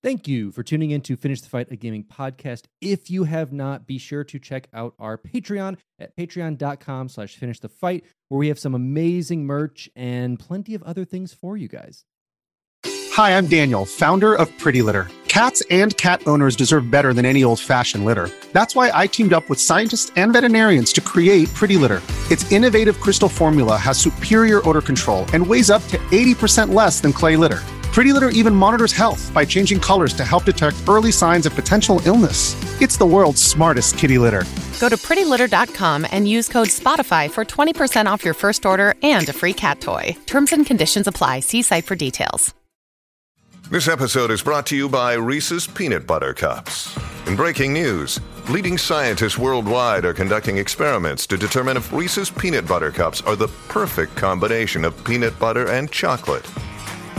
Thank you for tuning in to Finish the Fight, a gaming podcast. If you have not, be sure to check out our Patreon at patreon.com slash finish the fight, where we have some amazing merch and plenty of other things for you guys. Hi, I'm Daniel, founder of Pretty Litter. Cats and cat owners deserve better than any old-fashioned litter. That's why I teamed up with scientists and veterinarians to create Pretty Litter. Its innovative crystal formula has superior odor control and weighs up to 80% less than clay litter. Pretty Litter even monitors health by changing colors to help detect early signs of potential illness. It's the world's smartest kitty litter. Go to prettylitter.com and use code SPOTIFY for 20% off your first order and a free cat toy. Terms and conditions apply. See site for details. This episode is brought to you by Reese's Peanut Butter Cups. In breaking news, leading scientists worldwide are conducting experiments to determine if Reese's Peanut Butter Cups are the perfect combination of peanut butter and chocolate.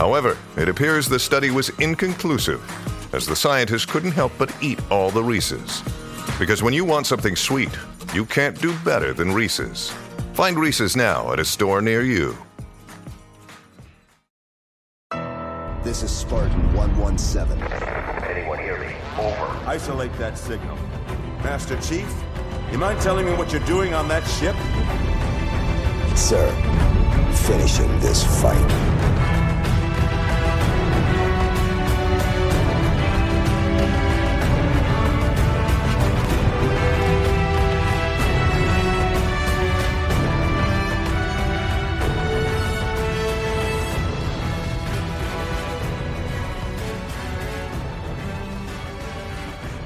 However, it appears the study was inconclusive, as the scientists couldn't help but eat all the Reese's. Because when you want something sweet, you can't do better than Reese's. Find Reese's now at a store near you. This is Spartan 117. Anyone hear me? Over. Isolate that signal. Master Chief, you mind telling me what you're doing on that ship? Sir, finishing this fight.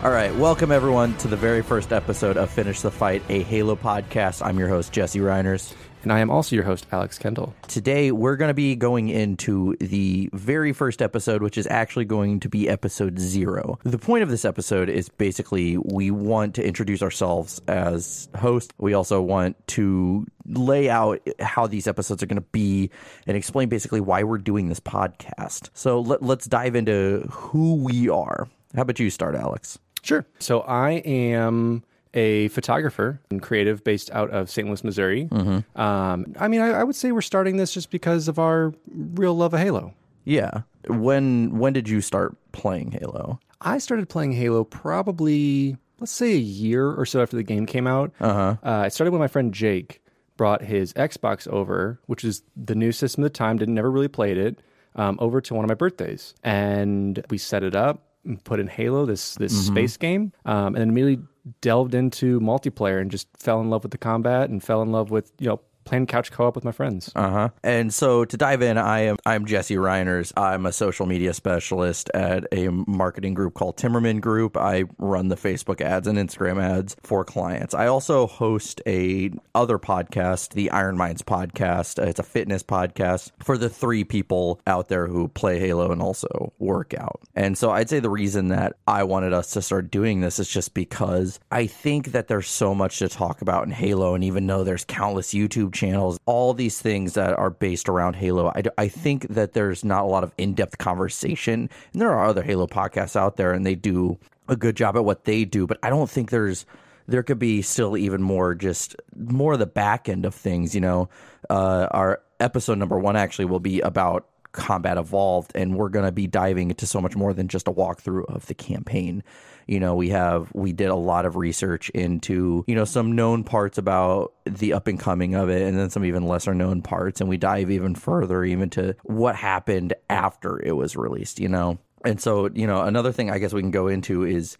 All right, welcome everyone to the very first episode of Finish the Fight, a Halo podcast. I'm your host, Jesse Reiners. And I am also your host, Alex Kendall. Today, we're going to be going into the very first episode, which is actually going to be episode zero. The point of this episode is basically we want to introduce ourselves as hosts. We also want to lay out how these episodes are going to be and explain basically why we're doing this podcast. So let, let's dive into who we are. How about you start, Alex? Sure. So I am a photographer and creative based out of St. Louis, Missouri. Mm-hmm. Um, I mean, I, I, would say we're starting this just because of our real love of Halo. Yeah. When when did you start playing Halo? I started playing Halo probably let's say a year or so after the game came out. Uh-huh. Uh, I started when my friend Jake brought his Xbox over, which is the new system at the time. Didn't never really played it. Um, over to one of my birthdays, and we set it up put in Halo, this this mm-hmm. space game, um, and then immediately delved into multiplayer and just fell in love with the combat and fell in love with you know playing couch co-op with my friends. Uh huh. And so to dive in, I am I'm Jesse Reiners. I'm a social media specialist at a marketing group called Timmerman Group. I run the Facebook ads and Instagram ads for clients. I also host a other podcast, the Iron Minds podcast. It's a fitness podcast for the three people out there who play Halo and also work out. And so I'd say the reason that I wanted us to start doing this is just because I think that there's so much to talk about in Halo, and even though there's countless YouTube channels, all these things that are based around Halo. I, I think that there's not a lot of in depth conversation. And there are other Halo podcasts out there, and they do a good job at what they do, but I don't think there's there could be still even more just more of the back end of things you know uh, our episode number one actually will be about combat evolved and we're going to be diving into so much more than just a walkthrough of the campaign you know we have we did a lot of research into you know some known parts about the up and coming of it and then some even lesser known parts. And we dive even further even to what happened after it was released you know? And so you know another thing i guess we can go into is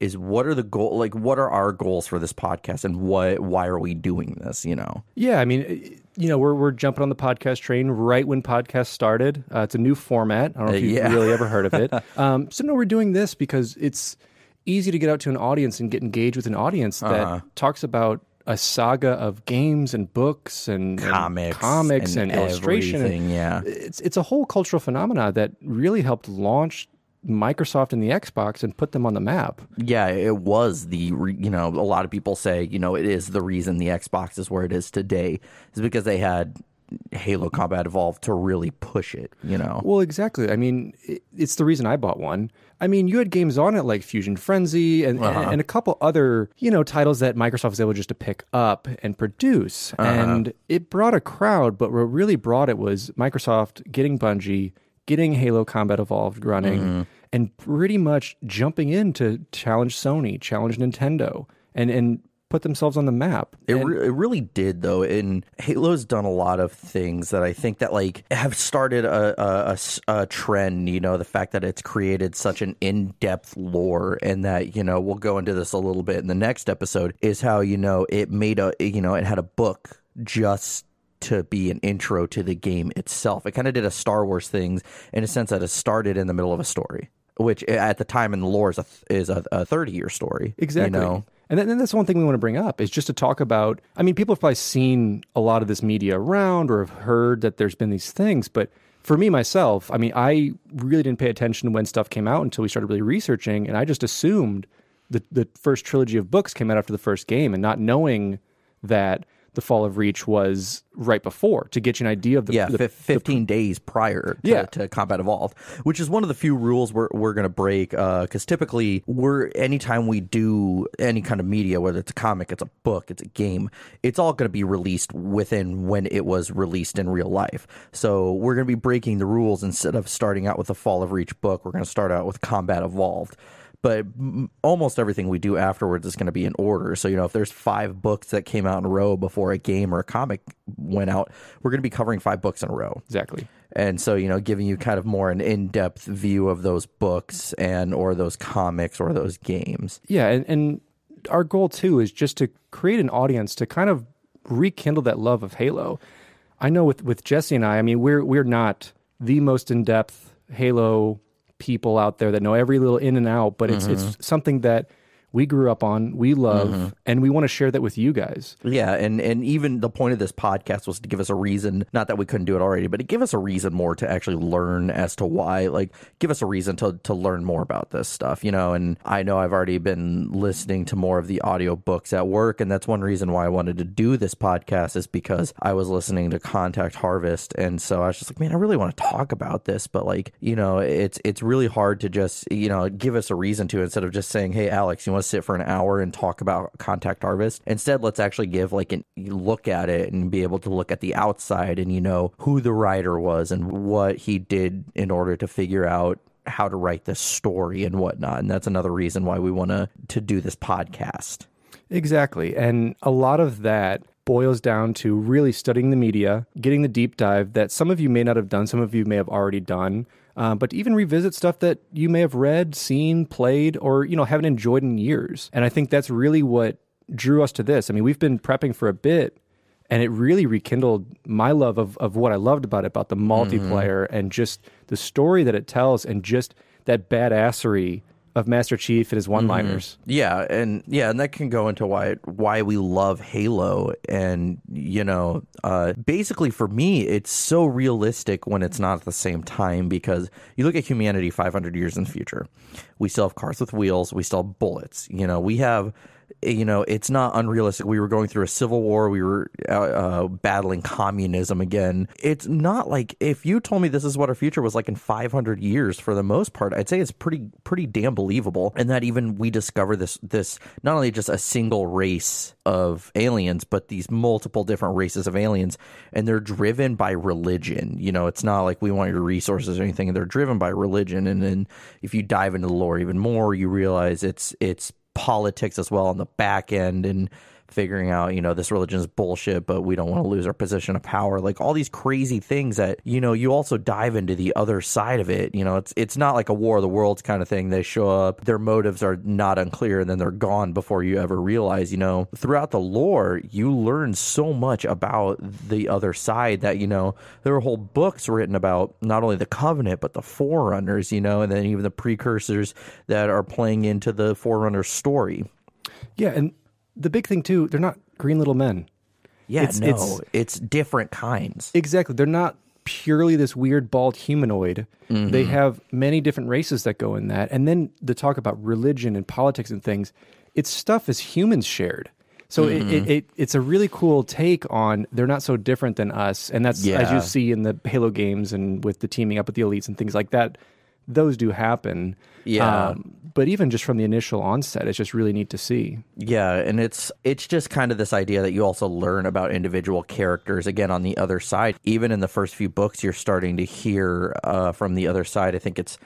is what are the goal like what are our goals for this podcast and what why are we doing this you know? Yeah i mean you know we're, we're jumping on the podcast train right when podcast started. Uh, it's a new format. I don't know if you've yeah. really ever heard of it. Um, so no we're doing this because it's easy to get out to an audience and get engaged with an audience that uh-huh. talks about a saga of games and books and comics, and, comics and, and illustration. And yeah, it's it's a whole cultural phenomena that really helped launch Microsoft and the Xbox and put them on the map. Yeah, it was the you know a lot of people say you know it is the reason the Xbox is where it is today is because they had Halo Combat Evolved to really push it, you know. Well, exactly. I mean, it's the reason I bought one. I mean, you had games on it like Fusion Frenzy and, uh-huh. and a couple other, you know, titles that Microsoft was able just to pick up and produce. Uh-huh. And it brought a crowd, but what really brought it was Microsoft getting Bungie getting Halo Combat Evolved running, Mm-hmm. and pretty much jumping in to challenge Sony, challenge Nintendo, and and put themselves on the map. It, re- it really did though, and Halo's done a lot of things that I think that like have started a a trend. You know, the fact that it's created such an in-depth lore, and that you know we'll go into this a little bit in the next episode. Is how you know it made a you know it had a book just to be an intro to the game itself. It kind of did a Star Wars things in a sense that it started in the middle of a story. Which eh, at the time in the lore is a, is a, a 30 year story. Exactly. You know? And then, that's one thing we want to bring up is just to talk about. I mean, people have probably seen a lot of this media around or have heard that there's been these things, but for me myself, I mean, I really didn't pay attention when stuff came out until we started really researching, and I just assumed the the first trilogy of books came out after the first game, and not knowing that the Fall of Reach was right before to get you an idea of the yeah, the, fif- 15 days prior to, Yeah. to Combat Evolved, which is one of the few rules we're, we're going to break. Uh, because typically, we're anytime we do any kind of media, whether it's a comic, it's a book, it's a game, it's all going to be released within when it was released in real life. So we're going to be breaking the rules instead of starting out with the Fall of Reach book. We're going to start out with Combat Evolved. But m- almost everything we do afterwards is going to be in order. So, you know, if there's five books that came out in a row before a game or a comic went out, we're going to be covering five books in a row exactly. and so you know giving you kind of more an in-depth view of those books and or those comics or those games Yeah, and, and our goal too is just to create an audience to kind of rekindle that love of Halo. I know with with Jesse and I, I mean, we're we're not the most in depth Halo people out there that know every little in and out, but it's it's mm-hmm. something that we grew up on, we love, mm-hmm. and we want to share that with you guys. yeah and and even the point of this podcast was to give us a reason not that we couldn't do it already but to give us a reason more to actually learn as to why like give us a reason to to learn more about this stuff you know and i know i've already been listening to more of the audio books at work and that's one reason why i wanted to do this podcast is because i was listening to contact harvest and so i was just like man i really want to talk about this but like you know it's it's really hard to just you know give us a reason to instead of just saying hey alex you want to sit for an hour and talk about contact harvest. Instead let's actually give like an look at it and be able to look at the outside and you know who the writer was and what he did in order to figure out how to write this story and whatnot. And that's another reason why we want to to do this podcast. Exactly. And a lot of that boils down to really studying the media, getting the deep dive that some of you may not have done, some of you may have already done, uh, but to even revisit stuff that you may have read, seen, played, or you know haven't enjoyed in years. And I think that's really what drew us to this. I mean, we've been prepping for a bit. And it really rekindled my love of, of what I loved about it, about the multiplayer and just the story that it tells, and just that badassery of Master Chief and his one liners. Yeah, and yeah, and that can go into why why we love Halo, and you know, uh, basically for me, it's so realistic when it's not at the same time because you look at humanity 500 years in the future, we still have cars with wheels, we still have bullets, you know, we have. You know, it's not unrealistic. We were going through a civil war. We were uh, uh, battling communism again. It's not like if you told me this is what our future was like in 500 years, for the most part, I'd say it's pretty, pretty damn believable. And that even we discover this, this not only just a single race of aliens, but these multiple different races of aliens, and they're driven by religion. You know, it's not like we want your resources or anything. They're driven by religion. And then if you dive into the lore even more, you realize it's it's politics as well on the back end and figuring out, you know, this religion is bullshit, but we don't want to lose our position of power. Like all these crazy things that, you know, you also dive into the other side of it. You know, it's it's not like a war of the worlds kind of thing. They show up, their motives are not unclear, and then they're gone before you ever realize, you know, throughout the lore, you learn so much about the other side that, you know, there are whole books written about not only the covenant, but the forerunners, you know, and then even the precursors that are playing into the forerunner story. Yeah, and the big thing too, they're not green little men. Yeah, It's- no, it's- it's, different kinds. Exactly. They're not purely this weird bald humanoid. Mm-hmm. They have many different races that go in that. And then the talk about religion and politics and things, it's stuff as humans shared. So it, it, mm-hmm. it, it's a really cool take on they're not so different than us. And that's as you see in the Halo games and with the teaming up with the elites and things like that. Those do happen. Yeah. Um, but even just from the initial onset, it's just really neat to see. Yeah, and it's it's just kind of this idea that you also learn about individual characters again on the other side. Even in the first few books, you're starting to hear uh, from the other side. I think it's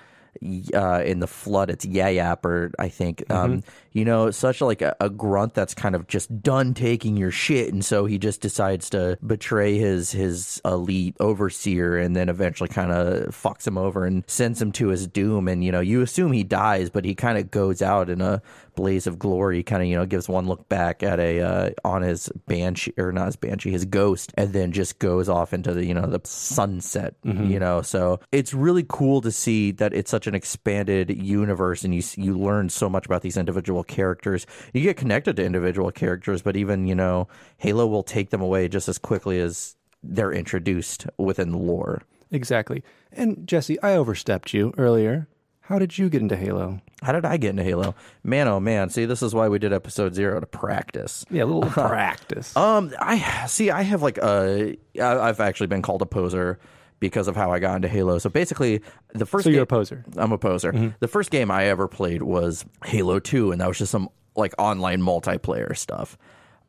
uh, in the flood, it's Yayap, or I think um, you know, such like a, a grunt that's kind of just done taking your shit, and so he just decides to betray his his elite overseer, and then eventually kind of fucks him over and sends him to his doom. And you know, you assume he dies, but he kind of goes out in a blaze of glory. Kind of you know gives one look back at a uh, on his banshee or not his banshee, his ghost, and then just goes off into the you know the sunset. You know, so it's really cool to see that it's such an expanded universe, and you you learn so much about these individual characters. You get connected to individual characters, but even you know Halo will take them away just as quickly as they're introduced within the lore. Exactly. And Jesse, I overstepped you earlier. How did you get into Halo? How did I get into Halo? Man, oh man! See, this is why we did episode zero to practice. Yeah, a little practice. Um, I see. I have like a. I've actually been called a poser because of how I got into Halo. So basically, the first So you're game- a poser. I'm a poser. The first game I ever played was Halo Two, and that was just some like online multiplayer stuff.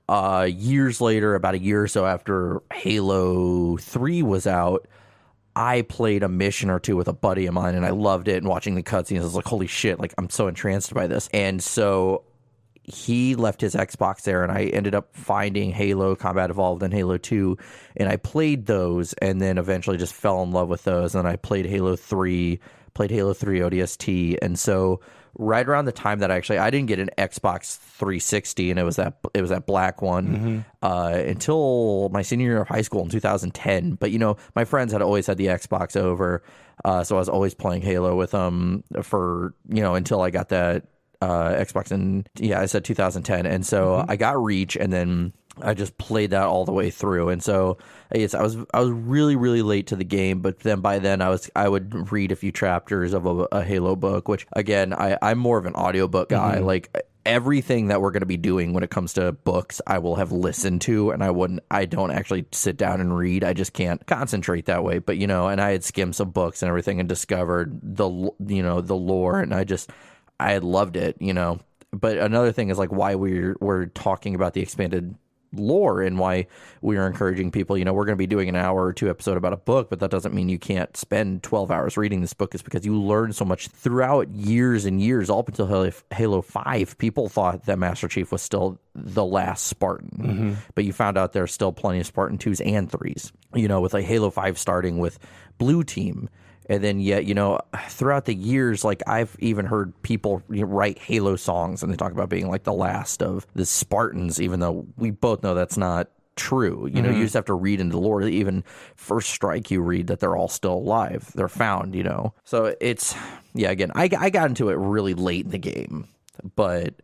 Uh, years later, about a year or so after Halo Three was out. I played a mission or two with a buddy of mine and I loved it and watching the cutscenes. I was like, holy shit, like I'm so entranced by this. And so he left his Xbox there and I ended up finding Halo Combat Evolved and Halo 2 and I played those and then eventually just fell in love with those. And I played Halo 3, played Halo 3 ODST and so right around the time that I actually I didn't get an Xbox 360 and it was that it was that black one uh, until my senior year of high school in 2010 but you know my friends had always had the Xbox over uh, so I was always playing Halo with them for you know until I got that uh, Xbox in yeah I said 2010 and so I got Reach and then I just played that all the way through. And so yes I was I was really really late to the game but then by then I was I would read a few chapters of a, a Halo book which again I I'm more of an audiobook guy. Like everything that we're going to be doing when it comes to books I will have listened to and I wouldn't I don't actually sit down and read. I just can't concentrate that way. But you know and I had skimmed some books and everything and discovered the you know the lore and I just I had loved it you know. But another thing is like why we're we're talking about the expanded lore and why we are encouraging people you know we're going to be doing an hour or two episode about a book but that doesn't mean you can't spend 12 hours reading this book. Is because you learn so much throughout years and years all up until Halo- halo 5 people thought that master chief was still the last spartan mm-hmm. but you found out there's still plenty of spartan 2s and 3s you know with like halo 5 starting with blue team and then yet you know throughout the years like i've even heard people write halo songs and they talk about being like the last of the spartans even though we both know that's not true. You know you mm-hmm. just have to read into the lore even first strike you read that they're all still alive. They're found you know? So it's yeah again i, I got into it really late in the game but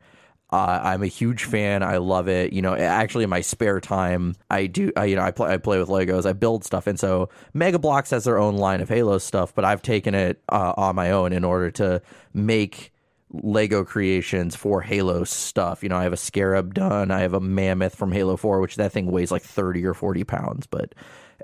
uh, I'm a huge fan. I love it. You know, actually, in my spare time, I do. I, you know, I play. I play with Legos. I build stuff, and so Mega Bloks has their own line of Halo stuff. But I've taken it uh, on my own in order to make Lego creations for Halo stuff. You know, I have a Scarab done. I have a Mammoth from Halo Four, which that thing weighs like thirty or forty pounds, but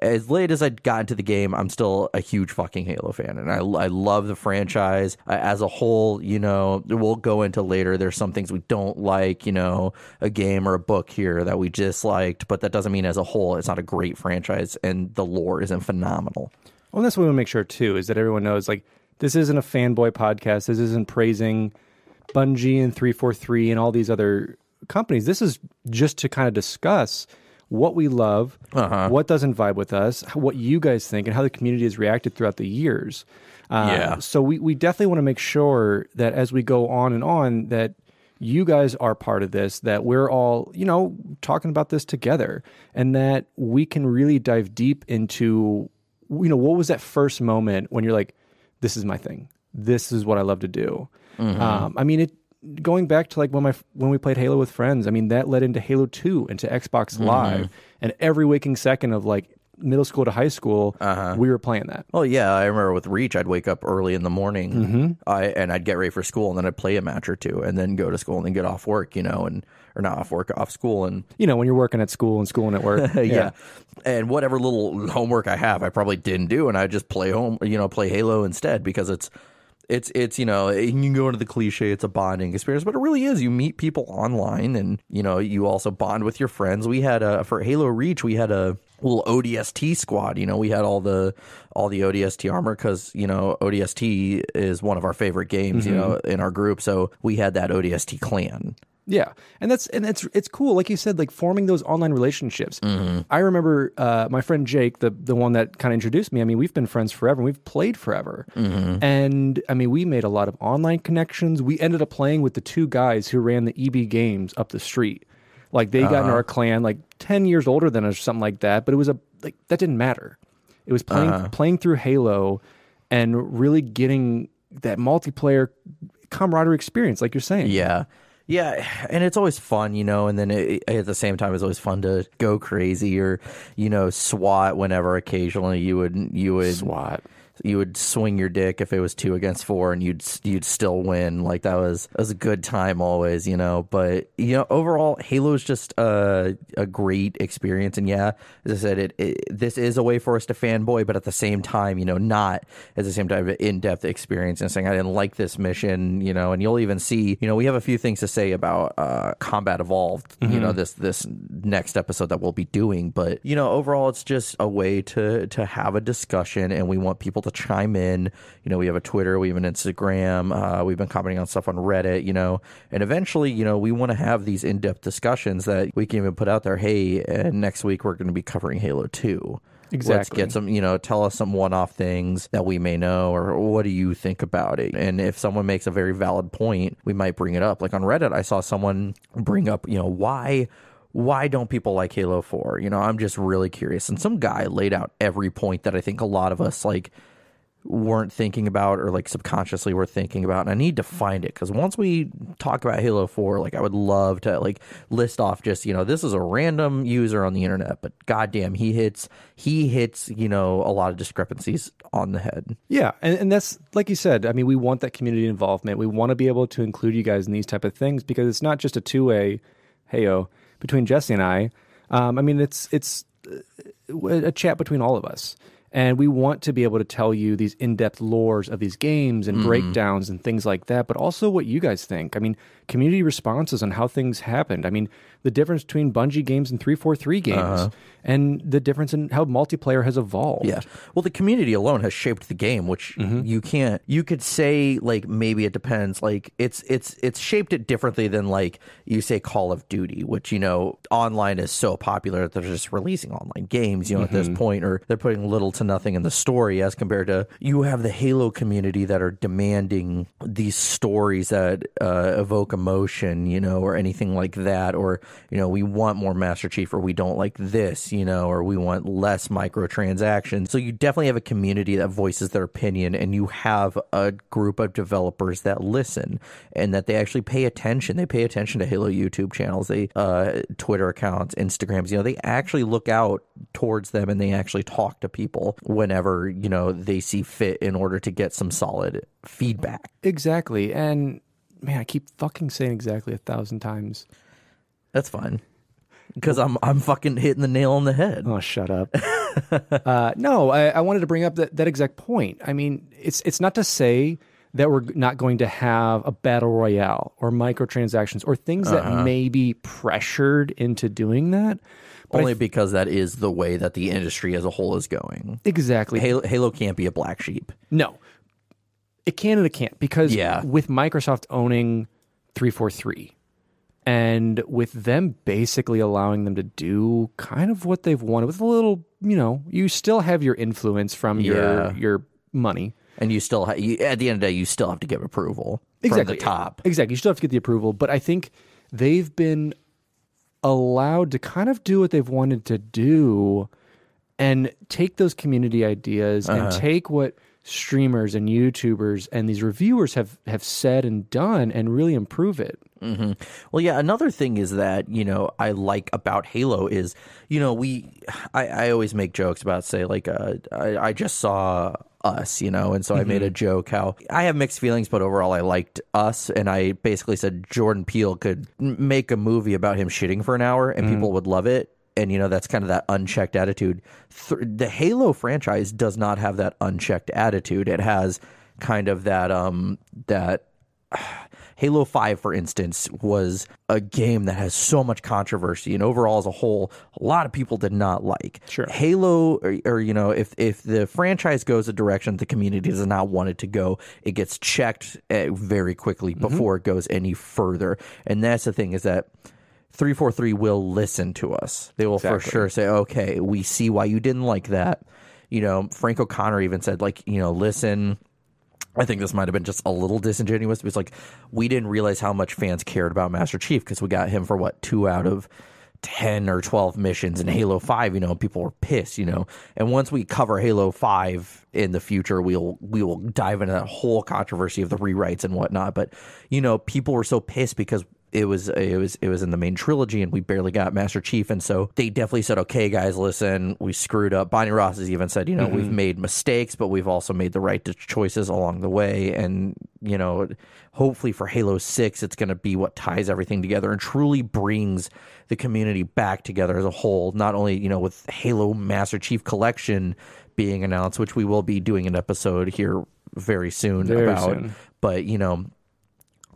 as late as I got into the game, I'm still a huge fucking Halo fan, and I, I love the franchise as a whole. You know, we'll go into later. There's some things we don't like, you know, a game or a book here that we disliked, but that doesn't mean as a whole it's not a great franchise, and the lore isn't phenomenal. Well, that's what we want to make sure too is that everyone knows like this isn't a fanboy podcast. This isn't praising Bungie and 343 and all these other companies. This is just to kind of discuss what we love, what doesn't vibe with us, what you guys think, and how the community has reacted throughout the years. Uh, Yeah. So we, we definitely want to make sure that as we go on and on, that you guys are part of this, that we're all, you know, talking about this together, and that we can really dive deep into, you know, what was that first moment when you're like, this is my thing. This is what I love to do. Um, I mean, it going back to like when my when we played Halo with friends. I mean, that led into Halo Two, into Xbox mm-hmm. Live, and every waking second of like middle school to high school, uh-huh. we were playing that. Oh yeah, I remember with Reach, I'd wake up early in the morning, mm-hmm. I, and I'd get ready for school, and then I'd play a match or two, and then go to school, and then get off work, you know, and or not off work, off school, and You know, when you're working at school and schooling at work. yeah. And whatever little homework I have, I probably didn't do, and I just play home, you know, play Halo instead because it's It's it's you know you can go into the cliche it's a bonding experience, but it really is. You meet people online, and you know you also bond with your friends. We had a for Halo Reach, we had a little ODST squad. You know, we had all the all the ODST armor because you know ODST is one of our favorite games. You mm-hmm. know, in our group, so we had that ODST clan. Yeah, and that's and it's it's cool, like you said, like forming those online relationships. Mm-hmm. I remember uh, my friend Jake, the the one that kind of introduced me. I mean, we've been friends forever, and we've played forever, mm-hmm. and I mean, we made a lot of online connections. We ended up playing with the two guys who ran the EB Games up the street. Like they got in uh-huh. our clan, like ten years older than us, or something like that. But it was a like that didn't matter. It was playing uh-huh. playing through Halo and really getting that multiplayer camaraderie experience, like you're saying. Yeah. Yeah, and it's always fun, you know, and then it, at the same time it's always fun to go crazy or, you know, swat whenever occasionally you would you would SWAT. You would swing your dick if it was 2 against 4 and you'd you'd still win. Like that was that was a good time always, you know, but you know, overall Halo is just a a great experience. And yeah, as I said it, it this is a way for us to fanboy, but at the same time, you know, not at the same time an in-depth experience. And saying I didn't like this mission, you know, and you'll even see, you know, we have a few things to say about uh, Combat Evolved, you know, this this next episode that we'll be doing, but you know, overall it's just a way to to have a discussion and we want people to chime in. You know, we have a Twitter, we have an Instagram, uh, we've been commenting on stuff on Reddit, you know, and eventually, you know, we want to have these in-depth discussions that we can even put out there, hey, and next week we're going to be covering Halo 2. Exactly. Let's get some, you know, tell us some one off things that we may know, or what do you think about it? And if someone makes a very valid point, we might bring it up. Like on Reddit, I saw someone bring up, you know, why. Why don't people like Halo 4? You know, I'm just really curious. And some guy laid out every point that I think a lot of us like weren't thinking about or like subconsciously were thinking about and I need to find it because once we talk about Halo 4 like I would love to like list off just you know this is a random user on the internet but goddamn he hits he hits you know a lot of discrepancies on the head Yeah, and, and that's like you said. I mean, we want that community involvement. We want to be able to include you guys in these type of things because it's not just a two way, heyo, between Jesse and I. Um, I mean, it's it's uh, a chat between all of us, and we want to be able to tell you these in depth lores of these games and mm-hmm. breakdowns and things like that. But also what you guys think. I mean, community responses on how things happened. I mean, the difference between Bungie games and three four three games, uh-huh. And the difference in how multiplayer has evolved. Yeah. Well, the community alone has shaped the game, which you can't. You could say like maybe it depends. Like it's it's it's shaped it differently than like you say Call of Duty, which you know online is so popular that they're just releasing online games. You know at this point, or they're putting little to nothing in the story as compared to you have the Halo community that are demanding these stories that uh, evoke emotion, you know, or anything like that, or you know we want more Master Chief, or we don't like this, you know, or we want less microtransactions. So you definitely have a community that voices their opinion, and you have a group of developers that listen and that they actually pay attention. They pay attention to Halo YouTube channels, they uh, Twitter accounts, Instagrams. You know, they actually look out towards them and they actually talk to people whenever you know they see fit in order to get some solid feedback. Exactly. And man, I keep fucking saying exactly a thousand times. That's fine. Because I'm I'm fucking hitting the nail on the head. Oh, shut up. uh, no, I, I wanted to bring up that, that exact point. I mean, it's it's not to say that we're not going to have a battle royale or microtransactions or things that may be pressured into doing that. But Only because that is the way that the industry as a whole is going. Exactly. Halo, Halo can't be a black sheep. No, it can and it can't because Yeah. with Microsoft owning 343 and with them basically allowing them to do kind of what they've wanted with a little, you know, you still have your influence from Yeah. your your money. And you still, ha- you, at the end of the day, you still have to get approval Exactly. from the top. Exactly. You still have to get the approval, but I think they've been allowed to kind of do what they've wanted to do and take those community ideas and uh-huh. take what streamers and YouTubers and these reviewers have have said and done and really improve it. Mm-hmm. Well, yeah. Another thing is that you know I like about Halo is you know we I, I always make jokes about say like uh, I, I just saw us you know and so I made a mm-hmm. joke how I have mixed feelings but overall I liked us and I basically said Jordan Peele could make a movie about him shitting for an hour and mm-hmm. people would love it. And you know that's kind of that unchecked attitude. Th- the Halo franchise does not have that unchecked attitude. It has kind of that um that Halo 5, for instance, was a game that has so much controversy, and overall, as a whole, a lot of people did not like. Sure. Halo, or, or you know, if if the franchise goes a direction the community does not want it to go, it gets checked uh, very quickly before it goes any further. And that's the thing is that. 343 will listen to us. They will for sure say, okay, we see why you didn't like that. You know, Frank O'Connor even said, like, you know, listen, I think this might have been just a little disingenuous because, like, we didn't realize how much fans cared about Master Chief because we got him for what two out of ten or twelve missions in Halo Five. You know, people were pissed. You know, and once we cover Halo Five in the future, we'll we will dive into that whole controversy of the rewrites and whatnot. But you know, people were so pissed because it was it was it was in the main trilogy and we barely got Master Chief. And so they definitely said okay guys listen we screwed up. Bonnie Ross has even said you know we've mm-hmm. made mistakes but we've also made the right choices along the way. And you know hopefully for Halo 6 it's going to be what ties everything together and truly brings the community back together as a whole. Not only you know with Halo Master Chief collection being announced which we will be doing an episode here very soon Very about soon. but you know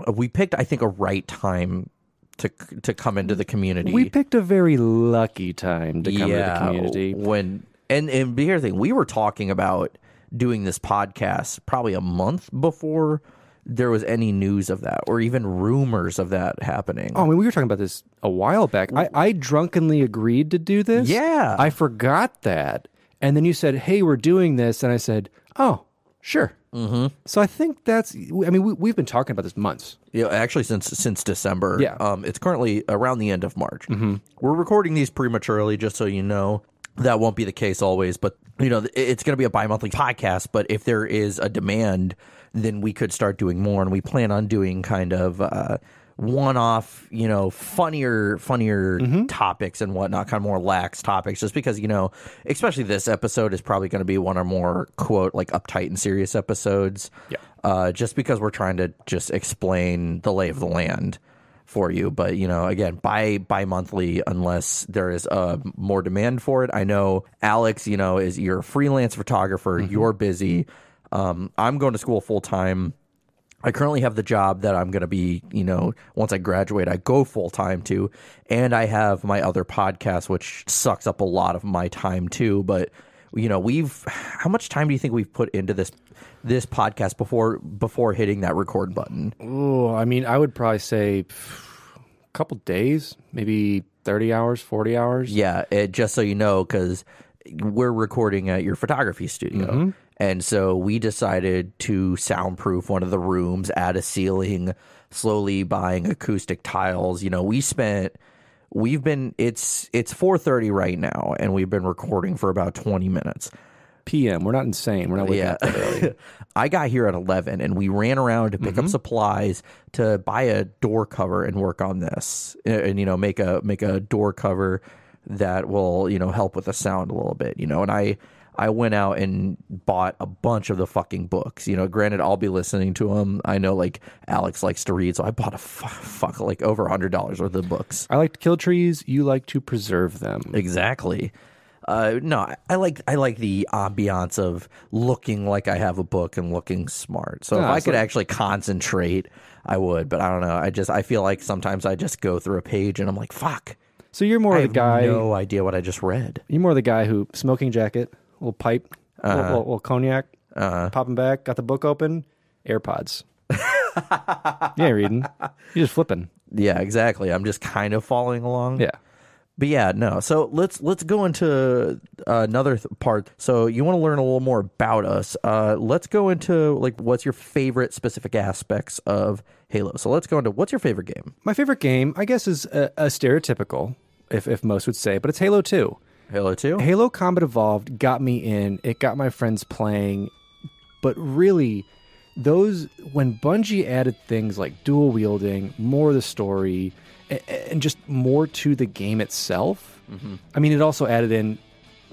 we picked i think a right time to to come into the community We picked a very lucky time to come to the community. when and and the thing we were talking about doing this podcast probably a month before there was any news of that or even rumors of that happening Oh, I mean, we were talking about this a while back. I, I drunkenly agreed to do this. Yeah. I forgot that. And then you said, hey, we're doing this. And I said, oh, sure. Mm-hmm. So I think that's, I mean, we, we've been talking about this months. Yeah, actually, since since December. Yeah. Um, it's currently around the end of March. Mm-hmm. We're recording these prematurely, just so you know. That won't be the case always, but you know, it's going to be a bi-monthly podcast. But if there is a demand, then we could start doing more, and we plan on doing kind of. Uh, one-off, you know, funnier, funnier topics and whatnot, kind of more lax topics, just because you know, especially this episode is probably going to be one or more quote like uptight and serious episodes. Yeah. Uh, just because we're trying to just explain the lay of the land for you, but you know, again, bi bi monthly unless there is uh, more demand for it. I know Alex, you know, is you're a freelance photographer, you're busy. Um, I'm going to school full time. I currently have the job that I'm going to be, you know, once I graduate, I go full time to. And I have my other podcast, which sucks up a lot of my time too. But, you know, we've, how much time do you think we've put into this, this podcast before, before hitting that record button? Oh, I mean, I would probably say a couple days, maybe 30 hours, 40 hours. Yeah. It, just so you know, because we're recording at your photography studio. Mm-hmm. And so we decided to soundproof one of the rooms, add a ceiling, slowly buying acoustic tiles. You know, we spent we've been it's it's 4:30 right now and we've been recording for about 20 minutes. PM. We're not insane. We're not waking Yeah. up that early. I got here at 11 and we ran around to pick up mm-hmm. supplies to buy a door cover and work on this and, and, you know make a make a door cover that will, you know, help with the sound a little bit, you know. And I I went out and bought a bunch of the fucking books. You know, granted, I'll be listening to them. I know, like Alex likes to read, so I bought a fu- fuck like over a hundred dollars worth of books. I like to kill trees. You like to preserve them. Exactly. Uh, no, I- I like I like the ambiance of looking like I have a book and looking smart. So if I could like- actually concentrate, I would. But I don't know. I just I feel like sometimes I just go through a page and I'm like, fuck. So you're more I the guy I have guy. no idea what I just read. You're more the guy who smoking jacket, little pipe, little, little, little cognac, popping back, got the book open, AirPods. yeah, reading. You're just flipping. Yeah, exactly. I'm just kind of following along. Yeah. But yeah, no. So let's let's go into uh, another th- part. So you want to learn a little more about us. Uh, let's go into like what's your favorite specific aspects of Halo. So let's go into what's your favorite game. My favorite game, I guess, is a, a stereotypical, if if most would say, but it's Halo Two. Halo Two. Halo Combat Evolved got me in. It got my friends playing, but really, those when Bungie added things like dual wielding, more of the story, and just more to the game itself. I mean, it also added in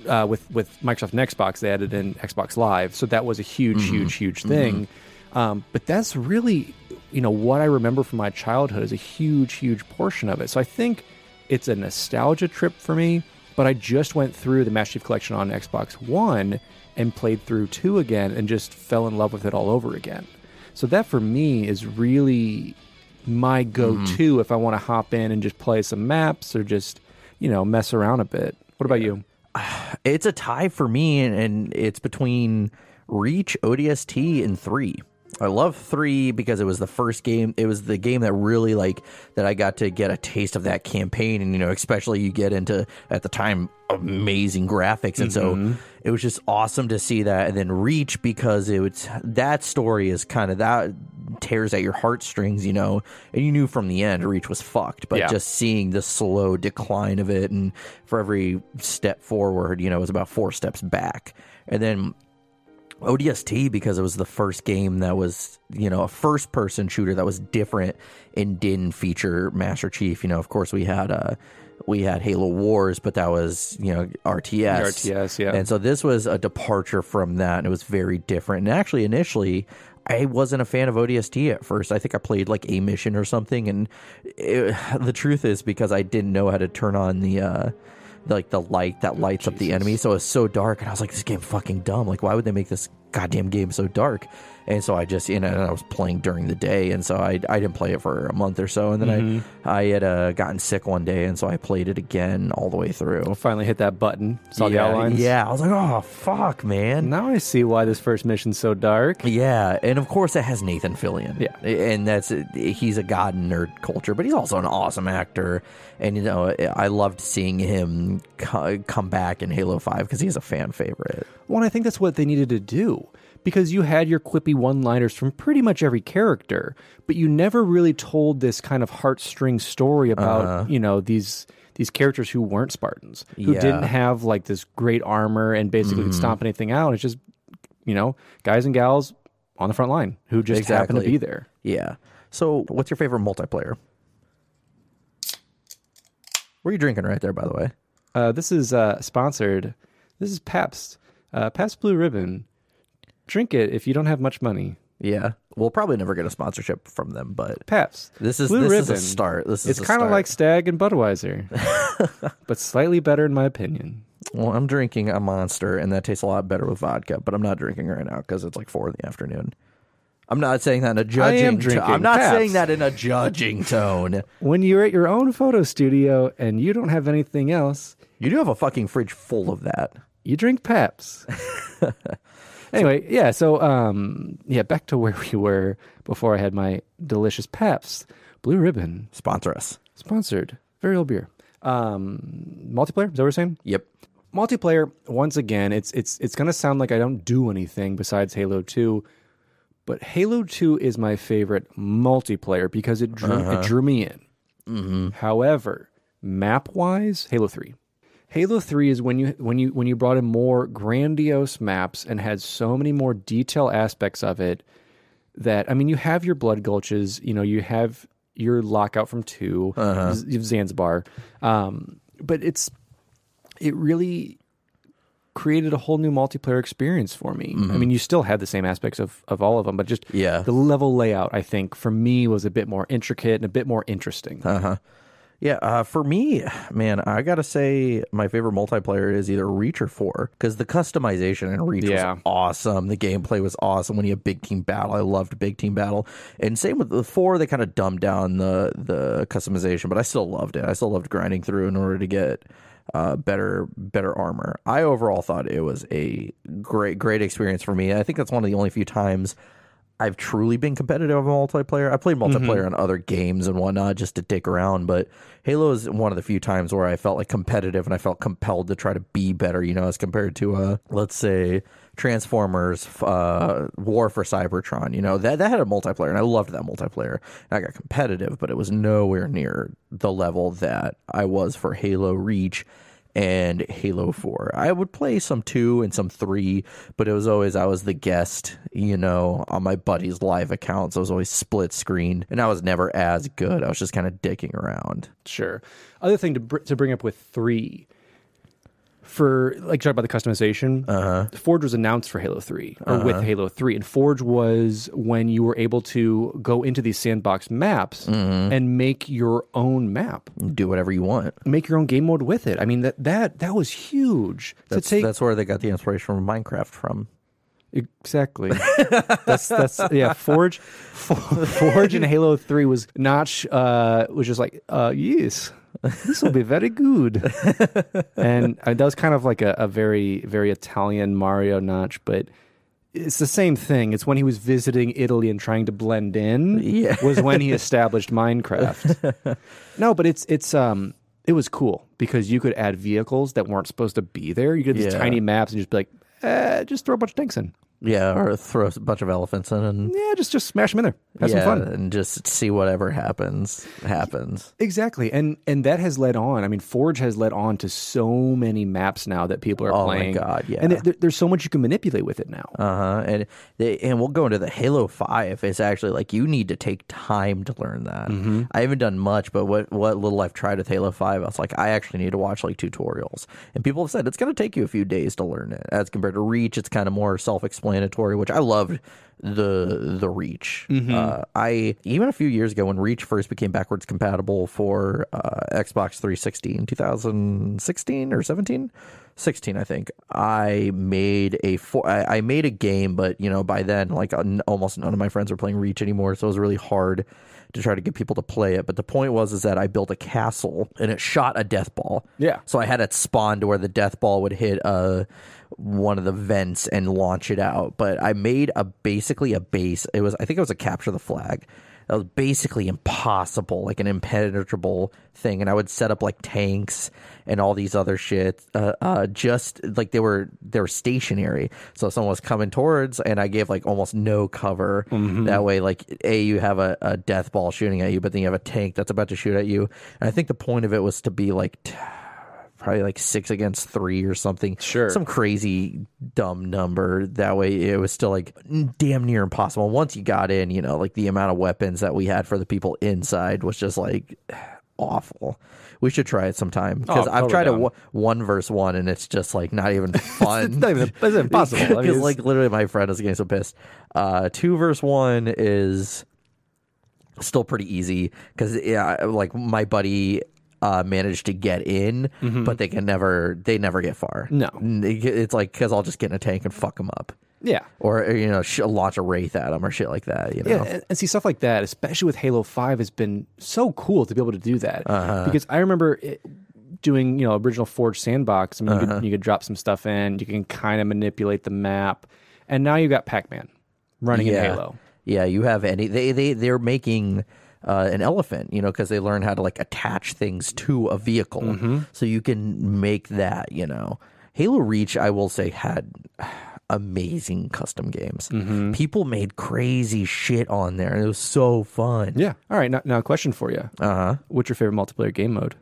uh, with with Microsoft and Xbox. They added in Xbox Live, so that was a huge, huge, huge thing. Um, but that's really, you know, what I remember from my childhood is a huge, huge portion of it. So I think it's a nostalgia trip for me. But I just went through the Master Chief Collection on Xbox One, and played through two again and just fell in love with it all over again. So that for me is really my go-to mm-hmm. if I want to hop in and just play some maps or just you know mess around a bit. What about you? It's a tie for me, and, and it's between Reach, ODST, and three. I love three because it was the first game. It was the game that really like that I got to get a taste of that campaign, and you know, especially you get into at the time amazing graphics, and so mm-hmm. it was just awesome to see that. And then Reach because it was that story is kind of that tears at your heartstrings, you know, and you knew from the end Reach was fucked, but Yeah. just seeing the slow decline of it, and for every step forward, you know, it was about four steps back, and then ODST because it was the first game that was, you know, a first person shooter that was different and didn't feature Master Chief. You know, of course we had uh we had Halo Wars, but that was, you know, RTS. RTS, yeah. And so this was a departure from that and it was very different. And actually initially I wasn't a fan of ODST at first. I think I played like a mission or something and it, the truth is because I didn't know how to turn on the uh like the light that oh, lights up the enemy. So it's so dark, and I was like, "This game fucking dumb. Like, why would they make this goddamn game so dark?" And so I just, you know, I was playing during the day, and so I, I didn't play it for a month or so, and then I I had uh, gotten sick one day, and so I played it again all the way through. Finally hit that button. Saw the yeah, outlines. yeah. I was like, "Oh fuck, man." Now I see why this first mission's so dark. Yeah, and of course it has Nathan Fillion. Yeah. and that's he's a god in nerd culture, but he's also an awesome actor. And you know, I loved seeing him co- come back in Halo Five because he's a fan favorite. Well, and I think that's what they needed to do because you had your quippy one-liners from pretty much every character, but you never really told this kind of heartstring story about you know these these characters who weren't Spartans, who Yeah. didn't have like this great armor and basically could stomp anything out. It's just you know guys and gals on the front line who just happen to be there. Yeah. So, what's your favorite multiplayer? What are you drinking right there, by the way? Uh, this is uh, sponsored. This is Pabst, uh, Pabst Blue Ribbon. Drink it if you don't have much money. Yeah, we'll probably never get a sponsorship from them, but Pabst. this is Blue this Ribbon. is a start. This is It's kind of like Stag and Budweiser, but slightly better in my opinion. Well, I'm drinking a monster, and that tastes a lot better with vodka. But I'm not drinking right now because it's like four in the afternoon. I'm not saying that in a judging. I am to- drinking I'm not Pabst. saying that in a judging tone. When you're at your own photo studio and you don't have anything else, You do have a fucking fridge full of that. you drink Pabst. anyway, yeah. So, um, yeah, back to where we were before I had my delicious Pabst. Blue Ribbon Sponsor us. sponsored, very old beer. Um, multiplayer. Is that what we're saying? Yep. multiplayer once again it's it's it's going to sound like i don't do anything besides halo 2 but halo 2 is my favorite multiplayer because it drew it drew me in however map wise halo 3 halo 3 is when you when you when you brought in more grandiose maps and had so many more detail aspects of it that i mean you have your blood gulches you know you have your lockout from 2 uh-huh. Z- you have zanzibar um, but it's it really created a whole new multiplayer experience for me. I mm-hmm. mean, you still had the same aspects of, of all of them, but just Yeah. the level layout, I think, for me was a bit more intricate and a bit more interesting. Uh-huh. Yeah, uh, for me, man, I gotta say my favorite multiplayer is either Reach or Four because the customization in Reach Yeah. was awesome. The gameplay was awesome when you have big team battle. I loved big team battle, and same with the Four. They kind of dumbed down the the customization, but I still loved it. I still loved grinding through in order to get uh, better better armor. I overall thought it was a great great experience for me. I think that's one of the only few times I've truly been competitive in multiplayer. I played multiplayer on other games and whatnot just to dick around, but Halo is one of the few times where I felt like competitive and I felt compelled to try to be better, you know, as compared to, uh, let's say, Transformers, uh, War for Cybertron. You know, that, that had a multiplayer and I loved that multiplayer. And I got competitive, but it was nowhere near the level that I was for Halo Reach and Halo 4. I would play some 2 and some 3, but it was always I was the guest, you know, on my buddy's live account, so it was always split screen, and I was never as good. I was just kind of dicking around. Sure. Other thing to, br- to bring up with three for like talk about the customization. Uh-huh. Forge was announced for Halo 3 or with Halo 3 and Forge was when you were able to go into these sandbox maps and make your own map. Do whatever you want. Make your own game mode with it. I mean that that that was huge. That's, take that's where they got the inspiration from Minecraft from. Exactly. that's that's yeah. Forge, For- Forge, and Halo Three was Notch uh, was just like uh, yes, this will be very good. and uh, that was kind of like a, a very very Italian Mario Notch, but it's the same thing. It's when he was visiting Italy and trying to blend in. Yeah. was when he established Minecraft. no, but it's it's um. It was cool because you could add vehicles that weren't supposed to be there. You could have these Yeah. tiny maps and just be like, eh, just throw a bunch of tanks in. Yeah, or throw a bunch of elephants in and Yeah, just just smash them in there. Have yeah, some fun. and just see whatever happens happens. Exactly, and and that has led on. I mean, Forge has led on to so many maps now that people are playing. Oh my. God, yeah. and there, there's so much you can manipulate with it now. Uh huh. And they, and we'll go into the Halo Five. It's actually like you need to take time to learn that. Mm-hmm. I haven't done much, but what what little I've tried with Halo Five, I was like, I actually need to watch like tutorials. And people have said it's going to take you a few days to learn it. As compared to Reach, it's kind of more self explanatory, which I loved the the Reach. Mm-hmm. Uh, I even a few years ago when Reach first became backwards compatible for uh, Xbox 360 in 2016 or 17. 16 i think i made a for, I, I made a game but you know by then like almost none of my friends were playing reach anymore so it was really hard to try to get people to play it but the point was is that i built a castle and it shot a death ball Yeah. so i had it spawn to where the death ball would hit uh one of the vents and launch it out but i made a basically a base it was i think it was a capture the flag that was basically impossible, like an impenetrable thing. And I would set up like tanks and all these other shit, uh, uh, just like they were they were stationary. So someone was coming towards, and I gave like almost no cover. That way, like a you have a, a death ball shooting at you, but then you have a tank that's about to shoot at you. And I think the point of it was to be like. T- Probably like six against three or something. Sure. Some crazy dumb number. That way it was still like damn near impossible. Once you got in, you know, like the amount of weapons that we had for the people inside was just like awful. We should try it sometime because Oh, I've totally tried down. one- one verse one and it's just like not even fun. It's not even- it's impossible. I mean, it's- like literally my friend is getting so pissed. Uh, two verse one is still pretty easy because yeah, like my buddy uh, managed to get in, but they can never they never get far. No. it's like because I'll just get in a tank and fuck them up, Yeah. or you know sh- launch a wraith at them or shit like that. You know, Yeah, and, see stuff like that, especially with Halo Five, has been so cool to be able to do that. Uh-huh. Because I remember it, doing, you know, original Forge sandbox. I mean, you, Uh-huh. could, you could drop some stuff in, you can kind of manipulate the map, and now you've got Pac Man running yeah. in Halo. Yeah, you have any? They they they're making. Uh, an elephant, you know, because they learn how to like attach things to a vehicle, Mm-hmm. so you can make that. You know, Halo Reach, I will say, had amazing custom games. Mm-hmm. People made crazy shit on there, and it was so fun. Yeah. All right. Now, now a question for you. Uh huh. What's your favorite multiplayer game mode?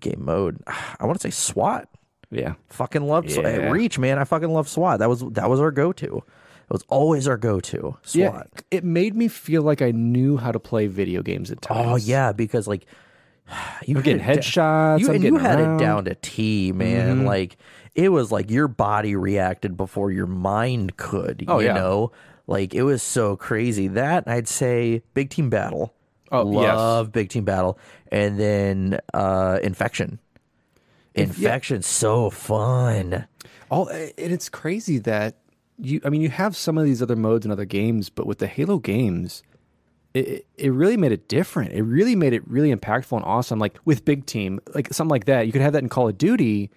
Game mode. I want to say SWAT. Yeah. Fucking love SWAT. Reach, man. I fucking love SWAT. That was that was our go to. It was always our go to. SWAT. Yeah. It made me feel like I knew how to play video games at times. Oh yeah, because like you I'm getting had headshots, You, and you had around. Mm-hmm. it down to T, man. Like it was like your body reacted before your mind could. Oh, you yeah. know, like it was so crazy. That I'd say Big Team Battle. Oh, yes. love Big Team Battle, and then uh Infection. Infection, so fun. All and it's crazy that you. I mean, you have some of these other modes in other games, but with the Halo games, it it really made it different. It really made it really impactful and awesome. Like with Big Team, like something like that, you could have that in Call of Duty.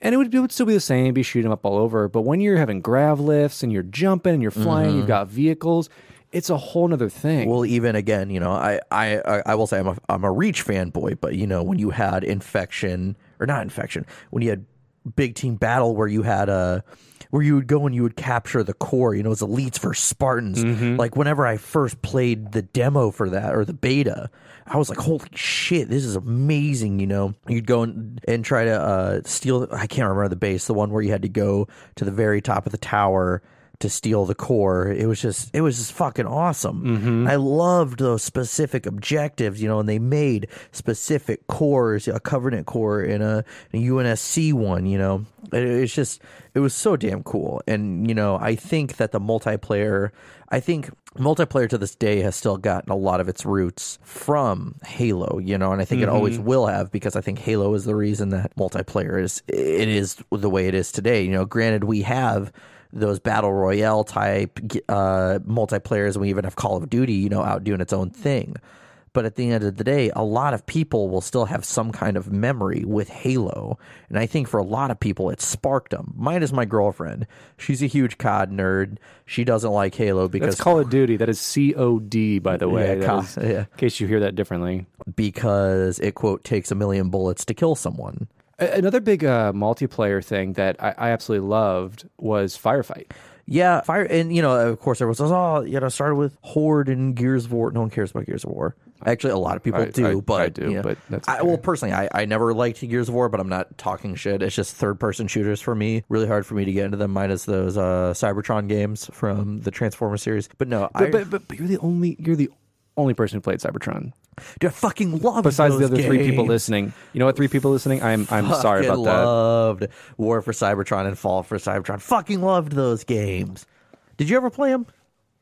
And it would, it would still be the same, be shooting 'em up all over. But when you're having grav lifts and you're jumping and you're flying, you've mm-hmm. got vehicles, it's a whole nother thing. Well, even again, you know, I I I- I will say I'm a I'm a Reach fanboy, but you know, when you had infection or not infection, when you had big team battle where you had a where you would go and you would capture the core, you know, as elites versus Spartans. Like whenever I first played the demo for that or the beta, I was like, holy shit, this is amazing, you know. You'd go and, and try to uh, steal I can't remember the base, the one where you had to go to the very top of the tower to steal the core. It was just it was just fucking awesome. Mm-hmm. I loved those specific objectives, you know, and they made specific cores, a Covenant core and a, a UNSC one, you know. It, it's just it was so damn cool. And you know, I think that the multiplayer, I think multiplayer to this day has still gotten a lot of its roots from Halo, you know, and I think it always mm-hmm. will have because I think Halo is the reason that multiplayer is it is the way it is today. You know, granted we have those battle royale type uh, multiplayers, and we even have Call of Duty, you know, out doing its own thing. But at the end of the day, a lot of people will still have some kind of memory with Halo. And I think for a lot of people, it sparked them. Mine is my girlfriend. She's a huge COD nerd. She doesn't like Halo because That's Call of Duty. That is C O D, by the way. Yeah, Ca- is- yeah. In case you hear that differently. because it quote takes a million bullets to kill someone. Another big uh, multiplayer thing that I, I absolutely loved was Firefight. Yeah, fire, and you know, of course, everyone says, "Oh, you know, started with Horde and Gears of War." No one cares about Gears of War. Actually, a lot of people I- do, I- but I do, you know, but that's I, well, personally, I, I never liked Gears of War, but I'm not talking shit. It's just third person shooters for me. Really hard for me to get into them. Minus those uh, Cybertron games from the Transformer series. But no, I, But, but, but, but you're the only you're the only person who played Cybertron. Dude, I fucking love Besides the other three people listening. You know what? Three people listening. I'm I'm sorry about that. I loved War for Cybertron and Fall for Cybertron. Fucking loved those games. Did you ever play them?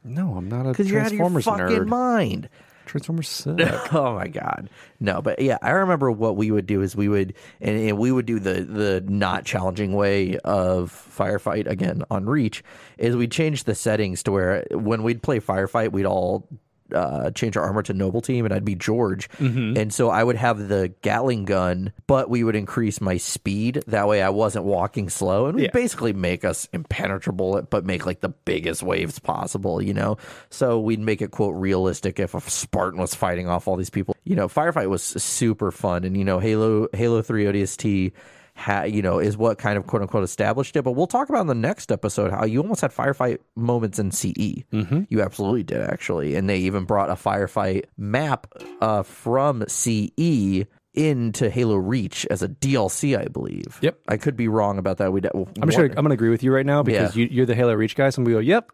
No, I'm not a Because you're out of your Transformers fucking nerd. mind. Transformers suck. oh my god no but yeah i remember what we would do is we would and, and we would do the the not challenging way of firefight again on reach is we'd change the settings to where when we'd play firefight we'd all uh, change our armor to noble team and I'd be George. And so I would have the Gatling gun, but we would increase my speed. That way I wasn't walking slow and we'd Yeah. basically make us impenetrable, but make like the biggest waves possible, you know? So we'd make it quote realistic if a Spartan was fighting off all these people. You know, firefight was super fun. And, you know, Halo, Halo 3 ODST ha, you know, is what kind of quote unquote established it. But we'll talk about in the next episode how you almost had firefight moments in CE. Mm-hmm. You absolutely did, actually. And they even brought a firefight map uh, from CE into Halo Reach as a DLC, I believe. Yep. I could be wrong about that. We I'm just gonna, I'm gonna agree with you right now because Yeah. you, you're the Halo Reach guy. So we go, yep,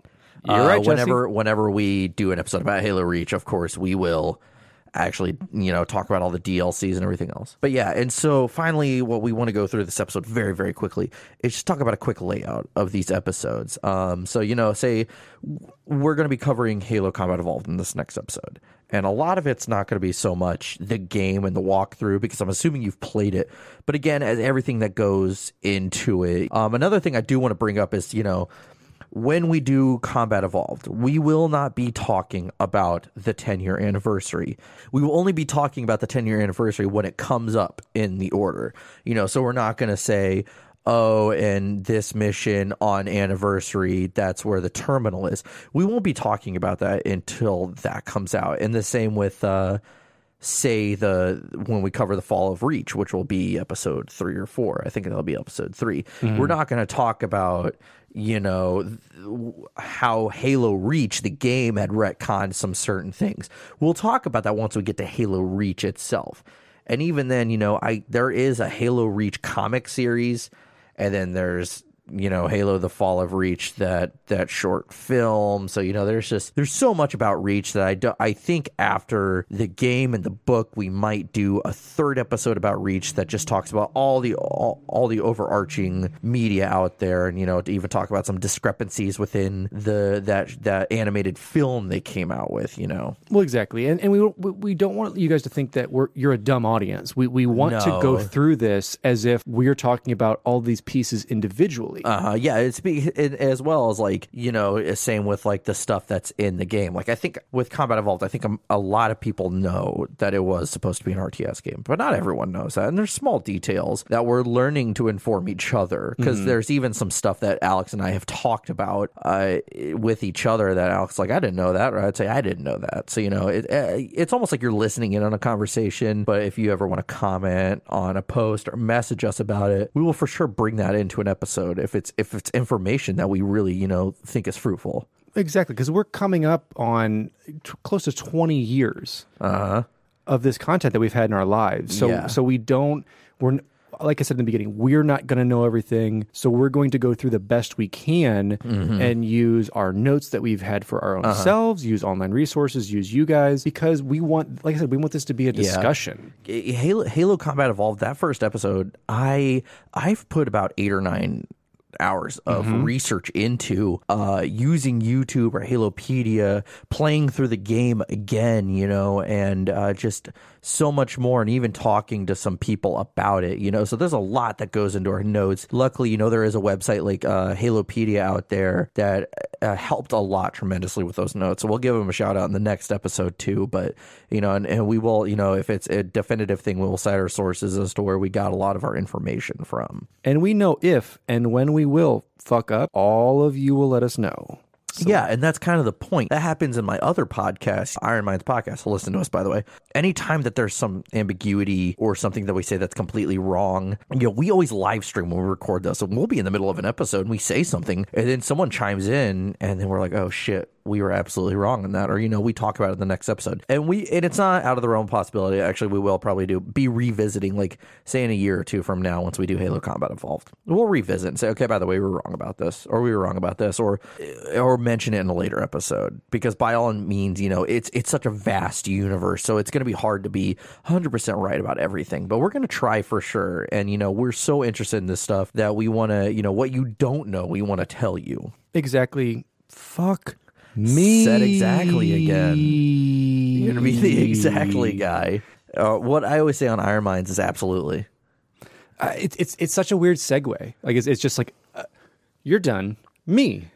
you're uh, right. Jesse. Whenever whenever we do an episode about Halo Reach, of course we will actually you know talk about all the DLCs and everything else. But yeah, and so finally, what we want to go through this episode very very quickly is just talk about a quick layout of these episodes. Um, so you know, say we're going to be covering Halo Combat Evolved in this next episode. And a lot of it's not going to be so much the game and the walkthrough because I'm assuming you've played it. But again, as everything that goes into it. Um, another thing I do want to bring up is, you know, when we do Combat Evolved, we will not be talking about the 10 year anniversary. We will only be talking about the 10 year anniversary when it comes up in the order. You know, so we're not going to say, oh, and this mission on anniversary, that's where the terminal is. We won't be talking about that until that comes out. And the same with, uh, say the when we cover the fall of reach which will be episode three or four i think it'll be episode 3 we we're not going to talk about you know how halo reach the game had retconned some certain things. We'll talk about that once we get to halo reach itself. And even then you know i there is a halo reach comic series and then there's you know halo the fall of reach that that short film so you know there's just there's so much about reach that i do, i think after the game and the book we might do a third episode about reach that just talks about all the all, all the overarching media out there and you know to even talk about some discrepancies within the that that animated film they came out with you know Well, exactly, and and we we, we don't want you guys to think that we're you're a dumb audience. We we want to go through this as if we're talking about all these pieces individually. Uh, huh. yeah, it's be, it, as well as like you know, it's same with like the stuff that's in the game. Like I think with Combat Evolved, I think a, a lot of people know that it was supposed to be an RTS game, but not everyone knows that. And there's small details that we're learning to inform each other because there's even some stuff that Alex and I have talked about uh, with each other that Alex like I didn't know that, or I'd say I didn't know that. So you know, it, uh, it's almost like you're listening in on a conversation. But if you ever want to comment on a post or message us about it, we will for sure bring that into an episode if it's if it's information that we really you know think is fruitful. Exactly, because we're coming up on t- close to 20 years of this content that we've had in our lives. So Yeah. so we don't we're like I said in the beginning, we're not going to know everything. So we're going to go through the best we can Mm-hmm. and use our notes that we've had for our own Uh-huh. selves, use online resources, use you guys, because we want, like I said, we want this to be a discussion. Halo, Halo Combat Evolved. That first episode, I I've put about eight or nine hours of Mm-hmm. research into uh, using YouTube or Halopedia, playing through the game again, you know, and uh, just so much more, and even talking to some people about it, you know. So there's a lot that goes into our notes. Luckily, you know, there is a website like uh, Halopedia out there that uh, helped a lot tremendously with those notes. So we'll give them a shout out in the next episode too. But you know, and, and we will, you know, if it's a definitive thing, we will cite our sources as to where we got a lot of our information from. And we know if and when we will fuck up, all of you will let us know. Yeah, and that's kind of the point. That happens in my other podcast, Iron Minds podcast. Listen to us, by the way. Anytime that there's some ambiguity or something that we say that's completely wrong, you know, we always live stream when we record this. And we'll be in the middle of an episode and we say something, and then someone chimes in, and then we're like, oh shit, we were absolutely wrong in that. Or, you know, we talk about it in the next episode. And we, and it's not out of the realm of possibility. Actually, we will probably do be revisiting, like, say, in a year or two from now, once we do Halo Combat Evolved. We'll revisit and say, okay, by the way, we were wrong about this, or we were wrong about this, or, or mention it in a later episode. Because by all means, you know, it's, it's such a vast universe. So it's going to be hard to be 100% right about everything. But we're going to try for sure. And, you know, we're so interested in this stuff that we want to, you know, what you don't know, we want to tell you. Exactly. Fuck me. Said exactly again. You're gonna be the exactly guy. Uh, what I always say on Iron Minds is absolutely. Uh, it's it's it's such a weird segue. Like it's it's just like uh, you're done. Me.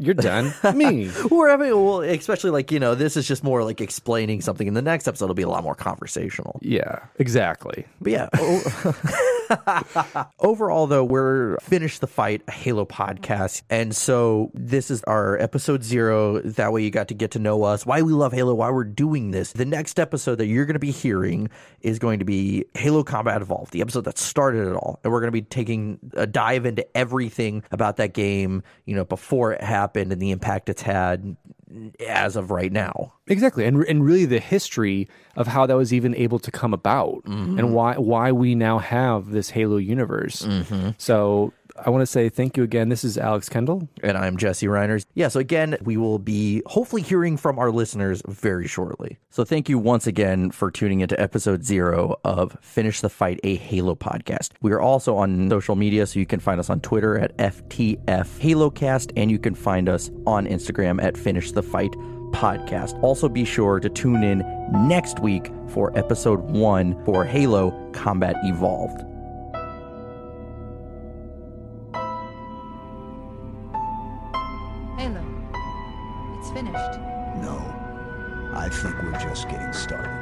You're done. Me. I mean, well, especially like you know, this is just more like explaining something. In the next episode, it'll be a lot more conversational. Yeah. Exactly. But yeah. o- Overall, though, we're finished the fight a Halo podcast, and so this is our episode zero. That way, you got to get to know us, why we love Halo, why we're doing this. The next episode that you're going to be hearing is going to be Halo Combat Evolved, the episode that started it all, and we're going to be taking a dive into everything about that game, you know, before it happened and the impact it's had as of right now. Exactly, and and really the history of how that was even able to come about, mm-hmm. and why why we now have this Halo universe. Mm-hmm. So I want to say thank you again. This is Alex Kendall. And I'm Jesse Reiners. Yeah, so again, we will be hopefully hearing from our listeners very shortly. So thank you once again for tuning into episode zero of Finish the Fight, a Halo podcast. We are also on social media, so you can find us on Twitter at FTF HaloCast, and you can find us on Instagram at Finish the Fight Podcast. Also, be sure to tune in next week for episode one for Halo Combat Evolved. I think we're just getting started.